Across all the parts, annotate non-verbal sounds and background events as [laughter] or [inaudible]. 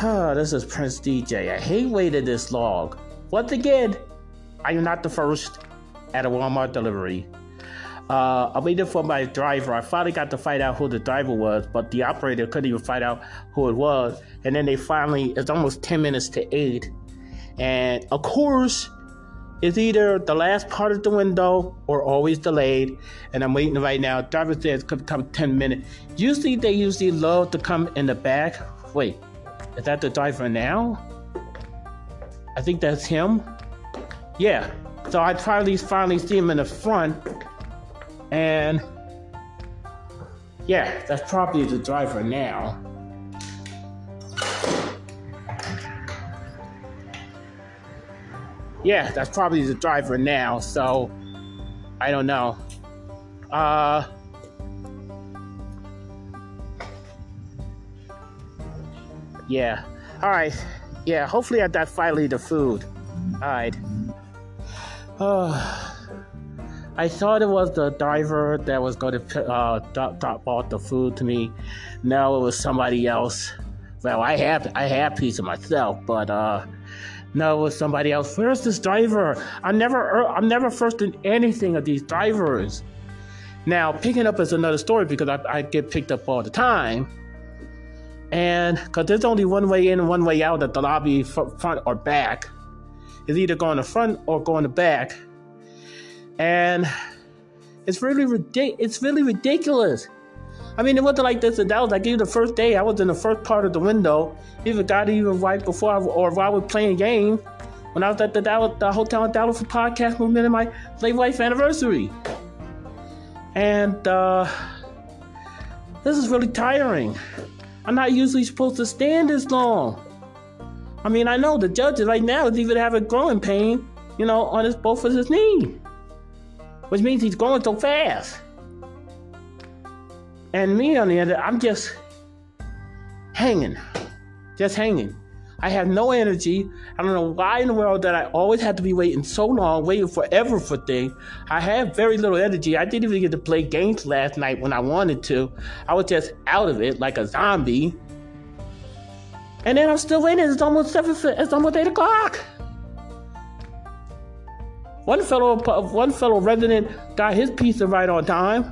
Oh, this is Prince DJ. I hate waiting this long. Once again, I am not the first at a Walmart delivery. Uh, I waited for my driver. I finally got to find out who the driver was, but the operator couldn't even find out who it was. And then they finally, it's almost 10 minutes to 8. And of course, it's either the last part of the window or always delayed. And I'm waiting right now. Driver says could come 10 minutes. Usually, they usually love to come in the back. Wait, is that the driver now? I think that's him. Yeah. So I finally finally see him in the front, and yeah, that's probably the driver now. Yeah, that's probably the driver now. So I don't know. Uh. Yeah. All right. Yeah. Hopefully, I got finally the food. All right. Oh. [sighs] I thought it was the driver that was going to uh, drop, drop off the food to me. No, it was somebody else. Well, I have I have pizza myself, but uh, no, it was somebody else. Where's this driver? I'm never I'm never first in anything of these drivers. Now, picking up is another story because I, I get picked up all the time. And because there's only one way in one way out at the lobby, front or back. It's either going the front or going the back and it's really ridiculous. It's really ridiculous. I mean, it wasn't like this that was like the first day. I was in the first part of the window. Even got even right before I, or while was playing game. When I was at the, Dallas, the hotel in Dallas for podcast movement in my late wife anniversary. And uh, this is really tiring. I'm not usually supposed to stand this long. I mean, I know the judges right now is even having growing pain, you know, on his both of his knee which means he's going so fast. And me on the other, I'm just hanging, just hanging. I have no energy. I don't know why in the world that I always have to be waiting so long, waiting forever for things. I have very little energy. I didn't even get to play games last night when I wanted to. I was just out of it like a zombie. And then I'm still waiting. It's almost seven. It's almost eight o'clock. One fellow, one fellow resident got his pizza right on time.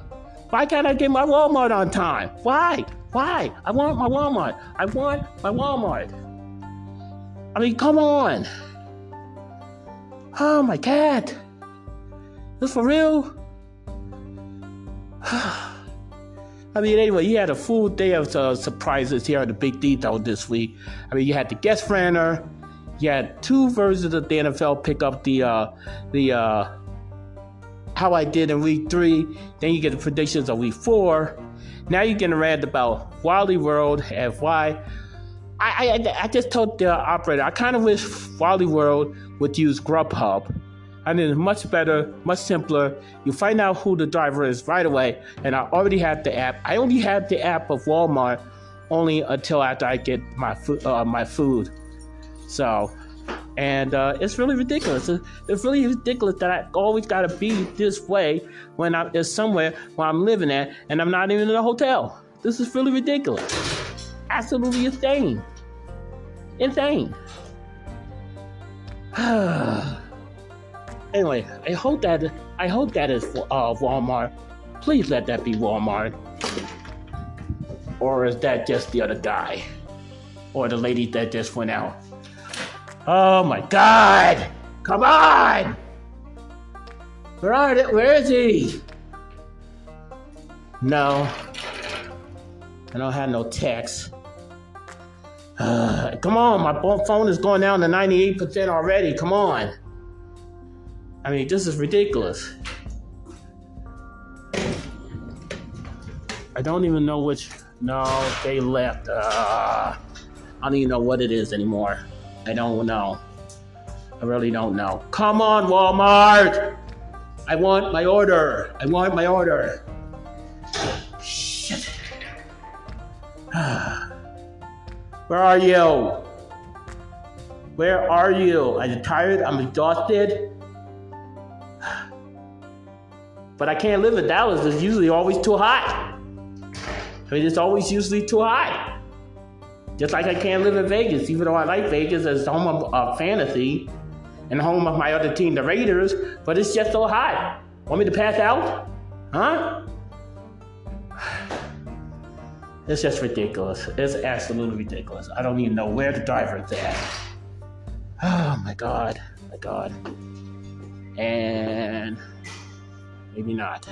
Why can't I get my Walmart on time? Why? Why? I want my Walmart. I want my Walmart. I mean, come on. Oh my God. This for real? [sighs] I mean, anyway, you had a full day of uh, surprises here at the Big Detail this week. I mean, you had the guest friender, you had two versions of the NFL pick up the uh, the uh, how I did in week three. Then you get the predictions of week four. Now you're getting read about Wally World and why. I, I, I just told the operator I kind of wish Wally World would use Grubhub. And it's much better, much simpler. You find out who the driver is right away. And I already have the app. I only have the app of Walmart only until after I get my food. Uh, my food. So, and uh, it's really ridiculous. It's really ridiculous that I always got to be this way when I'm somewhere where I'm living at and I'm not even in a hotel. This is really ridiculous. Absolutely insane. Insane. [sighs] anyway, I hope that I hope that is uh, Walmart. Please let that be Walmart. Or is that just the other guy? Or the lady that just went out? Oh my god! Come on! Where are they? Where is he? No. I don't have no text. Uh, [sighs] come on, my phone is going down to 98% already. Come on. I mean, this is ridiculous. I don't even know which. No, they left. Uh, I don't even know what it is anymore. I don't know. I really don't know. Come on, Walmart! I want my order. I want my order. Where are you? Where are you? I'm tired. I'm exhausted. [sighs] But I can't live in Dallas. It's usually always too hot. I mean, it's always usually too hot. Just like I can't live in Vegas, even though I like Vegas as home of uh, fantasy and home of my other team, the Raiders, but it's just so hot. Want me to pass out? Huh? It's just ridiculous. It's absolutely ridiculous. I don't even know where the driver is at. Oh my god. My god. And maybe not.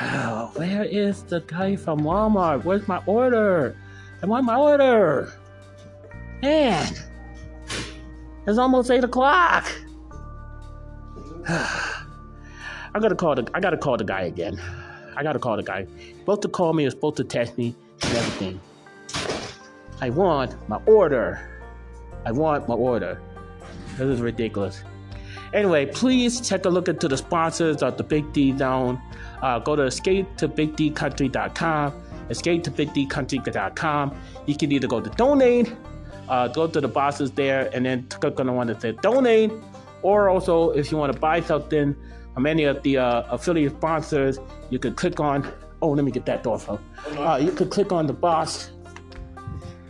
Oh, where is the guy from Walmart? Where's my order? I want my order. Man, it's almost eight o'clock. [sighs] I gotta call the I gotta call the guy again. I gotta call the guy. Supposed to call me, supposed to text me and everything. I want my order. I want my order. This is ridiculous. Anyway, please take a look into the sponsors of the Big D Zone. Uh, go to escapetobigdcountry.com, escapetobigdcountry.com. You can either go to donate, uh, go to the bosses there, and then click on the one that says donate, or also if you want to buy something from any of the uh, affiliate sponsors, you could click on. Oh, let me get that door from. Uh, you could click on the boss.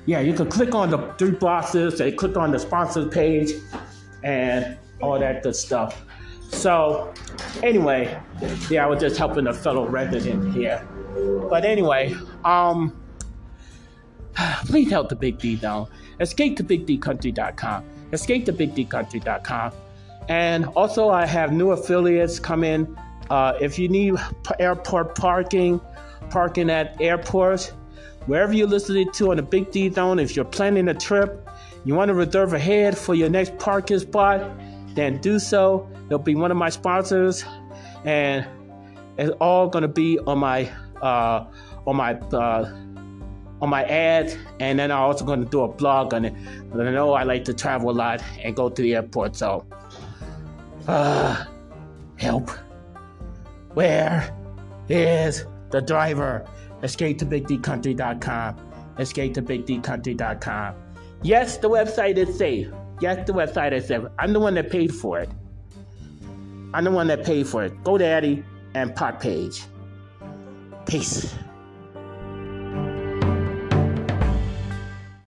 Yeah, you could click on the three bosses. They click on the sponsors page, and all that good stuff. So, anyway, yeah, I was just helping a fellow resident here. But anyway, um, [sighs] please help the Big D down. Escape to BigDCountry.com. Escape to BigDCountry.com. And also, I have new affiliates come in. Uh, if you need airport parking, parking at airports, wherever you're listening to on the Big D Zone, if you're planning a trip, you want to reserve ahead for your next parking spot, then do so. It'll be one of my sponsors, and it's all going to be on my uh, on my uh, on my ad, and then I'm also going to do a blog on it. But I know I like to travel a lot and go to the airport, so uh, help. Where is the driver? Escape to BigDCountry.com. Escape to BigDCountry.com. Yes, the website is safe. Yes, the website is safe. I'm the one that paid for it. I'm the one that paid for it. Go, GoDaddy and Podpage. Peace.